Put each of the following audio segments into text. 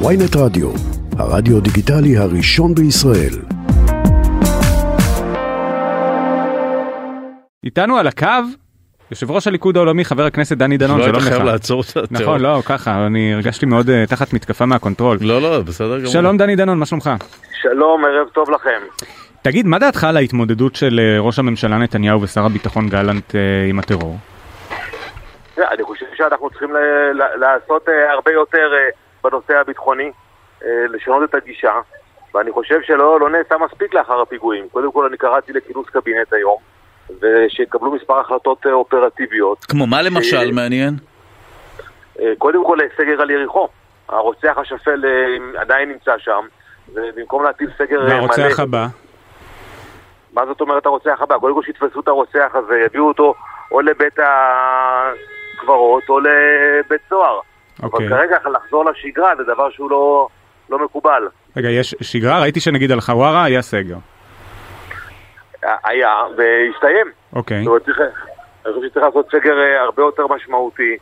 Ynet רדיו, הרדיו דיגיטלי הראשון בישראל. איתנו על הקו יושב ראש הליכוד העולמי חבר הכנסת דני דנון לא היית שלום חייב לך. לעצור את הטרור. נכון לא ככה אני הרגשתי מאוד אה, תחת מתקפה מה control. לא, לא, בסדר גמור. שלום דני דנון מה שלומך? שלום, ערב טוב לכם. תגיד מה דעתך על ההתמודדות של אה, ראש הממשלה נתניהו ושר הביטחון גלנט אה, עם הטרור? תראה, אני חושב שאנחנו צריכים לעשות הרבה יותר בנושא הביטחוני, אה, לשנות את הגישה, ואני חושב שלא לא נעשה מספיק לאחר הפיגועים. קודם כל אני קראתי לכינוס קבינט היום, ושיקבלו מספר החלטות אה, אופרטיביות. כמו מה למשל אה, מעניין? אה, קודם כל סגר על יריחו. הרוצח השפל אה, עדיין נמצא שם, ובמקום להטיל סגר אה, מלא... והרוצח הבא? מה זאת אומרת הרוצח הבא? קודם כל שיתפסו את הרוצח הזה, יביאו אותו או לבית הקברות או לבית סוהר. אוקיי. אבל כרגע לחזור לשגרה זה דבר שהוא לא, לא מקובל. רגע יש שגרה ראיתי שנגיד על חווארה היה סגר. היה, והסתיים. אוקיי. זאת אומרת, אני חושב שצריך לעשות סגר אה, הרבה יותר משמעותי.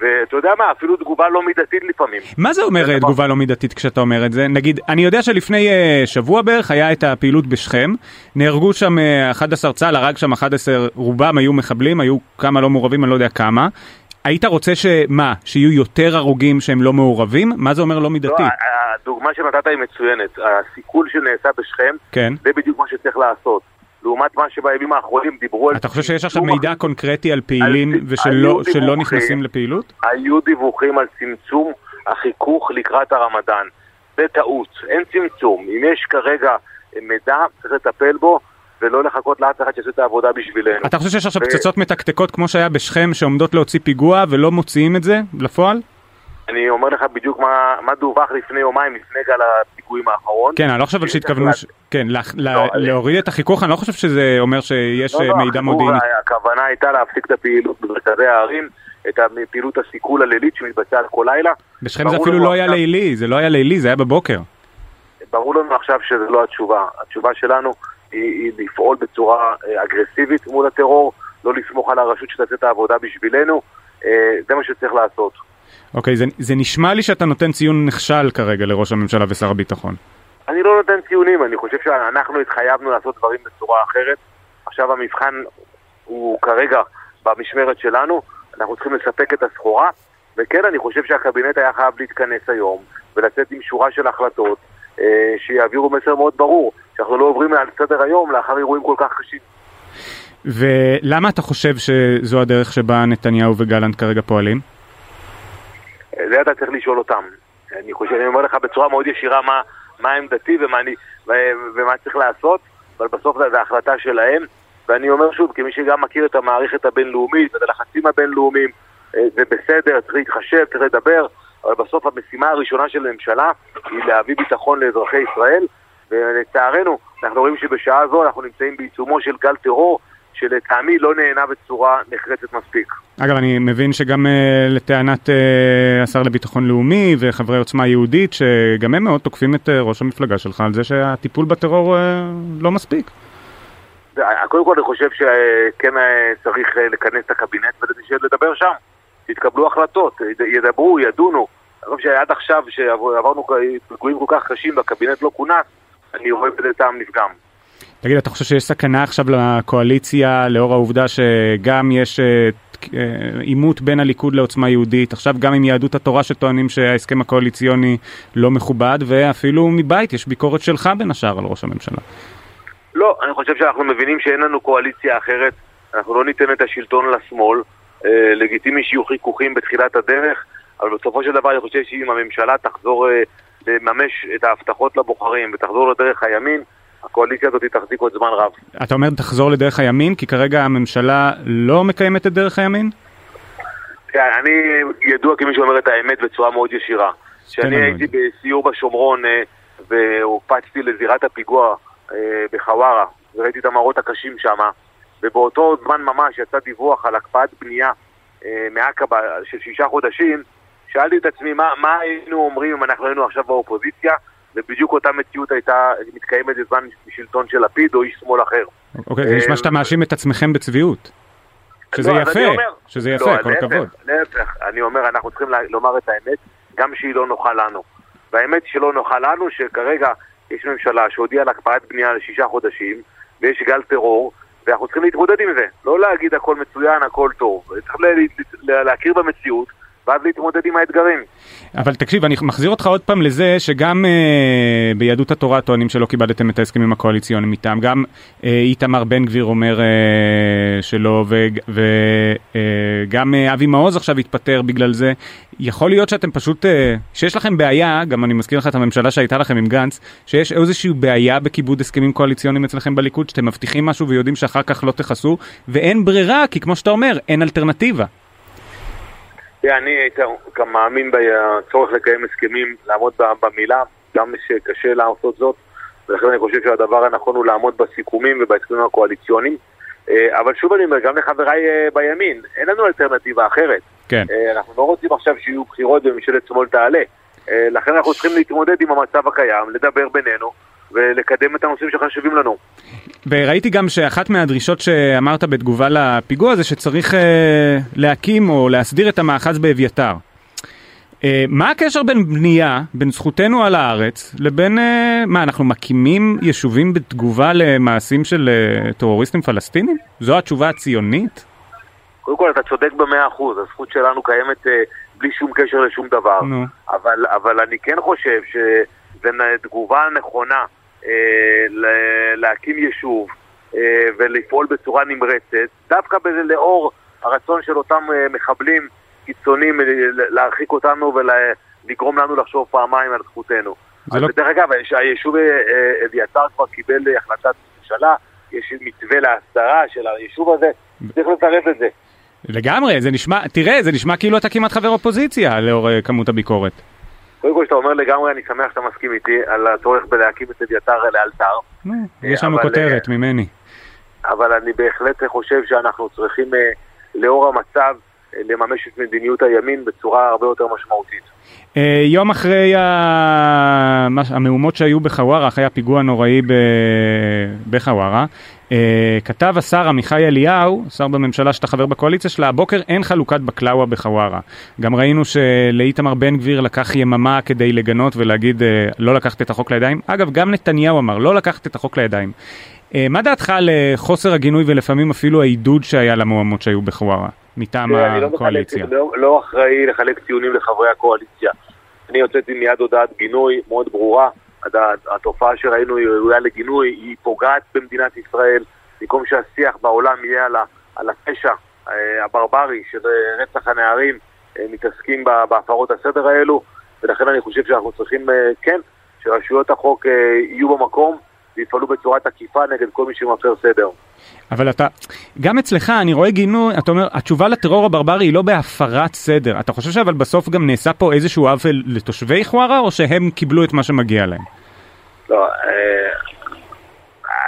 ואתה יודע מה, אפילו תגובה לא מידתית לפעמים. מה זה אומר אה, תגובה לא מידתית כשאתה אומר את זה? נגיד, אני יודע שלפני אה, שבוע בערך היה את הפעילות בשכם, נהרגו שם אה, 11 צה"ל, הרג שם 11, רובם היו מחבלים, היו כמה לא מעורבים, אני לא יודע כמה. היית רוצה שמה, שיהיו יותר הרוגים שהם לא מעורבים? מה זה אומר לא מידתי? לא, הדוגמה שנתת היא מצוינת. הסיכול שנעשה בשכם, כן. זה בדיוק מה שצריך לעשות. לעומת מה שבימים האחרונים דיברו על... אתה חושב שיש עכשיו מידע קונקרטי על פעילים על- ושלא דיווחים. נכנסים לפעילות? היו דיווחים על צמצום החיכוך לקראת הרמדאן. זה טעות, אין צמצום. אם יש כרגע מידע, צריך לטפל בו, ולא לחכות לאף אחד שיעשה את העבודה בשבילנו. אתה חושב שיש עכשיו פצצות מתקתקות כמו שהיה בשכם שעומדות להוציא פיגוע ולא מוציאים את זה לפועל? אני אומר לך בדיוק מה, מה דווח לפני יומיים, לפני גל הפיגועים האחרון. כן, אני לא חושב שהתכוונו, ש- כן, לה- לא, להוריד את החיכוך, אני לא חושב שזה אומר שיש לא, אה, לא, מידע החיבור, מודיעיני. הכוונה הייתה להפסיק את הפעילות במרכזי הערים, את פעילות הסיכול הלילית שמתבצעת כל לילה. בשכם זה אפילו לא היה לילי, זה לא היה לילי, זה היה בבוקר. ברור לנו עכשיו שזו לא התשובה. התשובה שלנו היא, היא לפעול בצורה אה, אגרסיבית מול הטרור, לא לסמוך על הרשות שתעשה את העבודה בשבילנו. אה, זה מה שצריך לעשות. אוקיי, זה- זה נשמע לי שאתה נותן ציון נכשל כרגע לראש הממשלה ושר הביטחון. אני לא נותן ציונים, אני חושב שאנחנו התחייבנו לעשות דברים בצורה אחרת. עכשיו המבחן הוא כרגע במשמרת שלנו, אנחנו צריכים לספק את הסחורה, וכן, אני חושב שהקבינט היה חייב להתכנס היום ולצאת עם שורה של החלטות אה, שיעבירו מסר מאוד ברור, שאנחנו לא עוברים על סדר היום לאחר אירועים כל כך קשים. ולמה אתה חושב שזו הדרך שבה נתניהו וגלנט כרגע פועלים? אה, זה אתה צריך לשאול אותם. אני חושב, אני אומר לך בצורה מאוד ישירה מה, מה עמדתי ומה, אני, ומה צריך לעשות, אבל בסוף זו החלטה שלהם. ואני אומר שוב, כמי שגם מכיר את המערכת הבינלאומית ואת הלחצים הבינלאומיים, אה, זה בסדר, צריך להתחשב, צריך לדבר, אבל בסוף המשימה הראשונה של הממשלה היא להביא ביטחון לאזרחי ישראל, ולצערנו, אנחנו רואים שבשעה זו אנחנו נמצאים בעיצומו של גל טרור, שלטעמי לא נהנה בצורה נחרצת מספיק. אגב, אני מבין שגם אה, לטענת אה, השר לביטחון לאומי וחברי עוצמה יהודית, שגם הם מאוד תוקפים את אה, ראש המפלגה שלך על זה שהטיפול בטרור אה, לא מספיק. קודם כל אני חושב שכן צריך לכנס את הקבינט ולדבר שם. יתקבלו החלטות, יד- ידברו, ידונו. אני חושב שעד עכשיו שעברנו פיגועים כל כך קשים והקבינט לא כונס, אני רואה בזה טעם נפגם. תגיד, אתה חושב שיש סכנה עכשיו לקואליציה לאור העובדה שגם יש אה, אה, עימות בין הליכוד לעוצמה יהודית, עכשיו גם עם יהדות התורה שטוענים שההסכם הקואליציוני לא מכובד, ואפילו מבית יש ביקורת שלך בין השאר על ראש הממשלה. לא, אני חושב שאנחנו מבינים שאין לנו קואליציה אחרת, אנחנו לא ניתן את השלטון לשמאל. אה, לגיטימי שיהיו חיכוכים בתחילת הדרך, אבל בסופו של דבר אני חושב שאם הממשלה תחזור אה, לממש את ההבטחות לבוחרים ותחזור לדרך הימין, הקואליציה הזאת תחזיק עוד זמן רב. אתה אומר תחזור לדרך הימין, כי כרגע הממשלה לא מקיימת את דרך הימין? כן, אני ידוע כמי שאומר את האמת בצורה מאוד ישירה. כשאני לנו הייתי בסיור בשומרון אה, והופצתי לזירת הפיגוע אה, בחווארה, וראיתי את המראות הקשים שם, ובאותו זמן ממש יצא דיווח על הקפאת בנייה אה, מעקבה של שישה חודשים, שאלתי את עצמי מה, מה היינו אומרים אם אנחנו היינו עכשיו באופוזיציה, ובדיוק אותה מציאות הייתה מתקיימת בזמן שלטון של לפיד או איש שמאל אחר. אוקיי, זה נשמע שאתה מאשים את עצמכם בצביעות. שזה לא, יפה, אומר- שזה יפה, לא, כל להפך, הכבוד. להפך, אני אומר, אנחנו צריכים לומר את האמת, גם שהיא לא נוחה לנו. והאמת שלא נוחה לנו שכרגע יש ממשלה שהודיעה על הקפאת בנייה לשישה חודשים, ויש גל טרור, ואנחנו צריכים להתמודד עם זה. לא להגיד הכל מצוין, הכל טוב. צריך להכיר במציאות. ואז להתמודד עם האתגרים. אבל תקשיב, אני מחזיר אותך עוד פעם לזה שגם אה, ביהדות התורה טוענים שלא כיבדתם את ההסכמים הקואליציוניים איתם, גם אה, איתמר בן גביר אומר אה, שלא, וגם אה, אה, אבי מעוז עכשיו התפטר בגלל זה. יכול להיות שאתם פשוט, אה, שיש לכם בעיה, גם אני מזכיר לך את הממשלה שהייתה לכם עם גנץ, שיש איזושהי בעיה בכיבוד הסכמים קואליציוניים אצלכם בליכוד, שאתם מבטיחים משהו ויודעים שאחר כך לא תכסו, ואין ברירה, כי כמו שאתה אומר, אין אלטרנטיבה. אני גם מאמין בצורך לקיים הסכמים, לעמוד במילה, גם שקשה לעשות זאת, ולכן אני חושב שהדבר הנכון הוא לעמוד בסיכומים ובהסכמים הקואליציוניים. אה, אבל שוב אני אומר, גם לחבריי אה, בימין, אין לנו אלטרנטיבה אחרת. כן. אה, אנחנו לא רוצים עכשיו שיהיו בחירות וממשלת שמאל תעלה. לכן אנחנו צריכים להתמודד עם המצב הקיים, לדבר בינינו ולקדם את הנושאים שחשובים לנו. וראיתי גם שאחת מהדרישות שאמרת בתגובה לפיגוע זה שצריך אה, להקים או להסדיר את המאחז באביתר. אה, מה הקשר בין בנייה, בין זכותנו על הארץ, לבין, אה, מה, אנחנו מקימים יישובים בתגובה למעשים של אה, טרוריסטים פלסטינים? זו התשובה הציונית? קודם כל, אתה צודק במאה אחוז, הזכות שלנו קיימת אה, בלי שום קשר לשום דבר. נו. אבל, אבל אני כן חושב שזו תגובה נכונה. אה, להקים יישוב אה, ולפעול בצורה נמרצת, דווקא לאור הרצון של אותם אה, מחבלים קיצוניים להרחיק אותנו ולגרום לנו לחשוב פעמיים על זכותנו. אז לא... דרך אגב, היישוב אביתר כבר קיבל החלטת ממשלה, יש מתווה להסדרה של היישוב הזה, צריך לצרף את זה. לגמרי, זה נשמע, תראה, זה נשמע כאילו אתה כמעט חבר אופוזיציה לאור כמות הביקורת. קודם כל, שאתה אומר לגמרי, אני שמח שאתה מסכים איתי על הצורך בלהקים את אביתר לאלתר. יש לנו כותרת אה, ממני. אבל אני בהחלט חושב שאנחנו צריכים, אה, לאור המצב, אה, לממש את מדיניות הימין בצורה הרבה יותר משמעותית. יום אחרי המהומות שהיו בחווארה, אחרי הפיגוע הנוראי בחווארה, Uh, כתב השר עמיחי אליהו, שר בממשלה שאתה חבר בקואליציה שלה, הבוקר אין חלוקת בקלאווה בחווארה. גם ראינו שלאיתמר בן גביר לקח יממה כדי לגנות ולהגיד uh, לא לקחת את החוק לידיים. אגב, גם נתניהו אמר לא לקחת את החוק לידיים. Uh, מה דעתך על uh, חוסר הגינוי ולפעמים אפילו העידוד שהיה למהומות שהיו בחווארה, מטעם הקואליציה? אני לא, לא אחראי לחלק ציונים לחברי הקואליציה. אני הוצאתי מיד הודעת גינוי מאוד ברורה. התופעה שראינו היא ראויה לגינוי, היא פוגעת במדינת ישראל, במקום שהשיח בעולם יהיה על, הפשע אה, הברברי של אה, רצח הנערים, אה, מתעסקים בהפרות הסדר האלו, ולכן אני חושב שאנחנו צריכים, כן, שרשויות החוק יהיו במקום ויפעלו בצורה תקיפה נגד כל מי שמפר סדר. אבל אתה, גם אצלך אני רואה גינוי, אתה אומר, התשובה לטרור הברברי היא לא בהפרת סדר. אתה חושב שאבל בסוף גם נעשה פה איזשהו עוול לתושבי חווארה, או שהם קיבלו את מה שמגיע להם? לא, אה,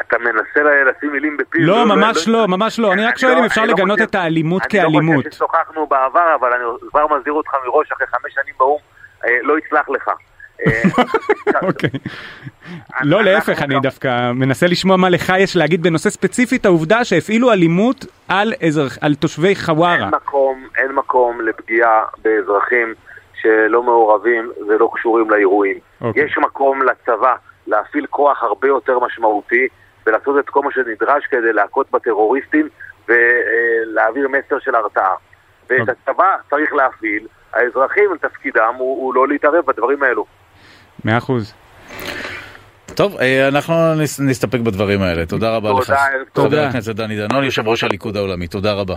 אתה מנסה לשים מילים בפיו. לא, לא, ממש לא, ממש לא. אני רק שואל אם אפשר לא לגנות את האלימות כאלימות. אני לא חושב ששוחחנו בעבר, אבל אני כבר מזהיר אותך מראש, אחרי חמש שנים באו"ם, אה, לא יצלח לך. אה, אוקיי. לא, להפך, אני דווקא מנסה לשמוע מה לך יש להגיד בנושא ספציפית העובדה שהפעילו אלימות על תושבי חווארה. אין מקום לפגיעה באזרחים שלא מעורבים ולא קשורים לאירועים. אוקיי. יש מקום לצבא להפעיל כוח הרבה יותר משמעותי ולעשות את כל מה שנדרש כדי להכות בטרוריסטים ולהעביר מסר של הרתעה. ואת אוקיי. הצבא צריך להפעיל, האזרחים, תפקידם הוא, הוא לא להתערב בדברים האלו. מאה אחוז. טוב, אה, אנחנו נסתפק בדברים האלה. תודה רבה לך. תודה. חבר הכנסת דני דנון, יושב ראש הליכוד העולמי. תודה רבה.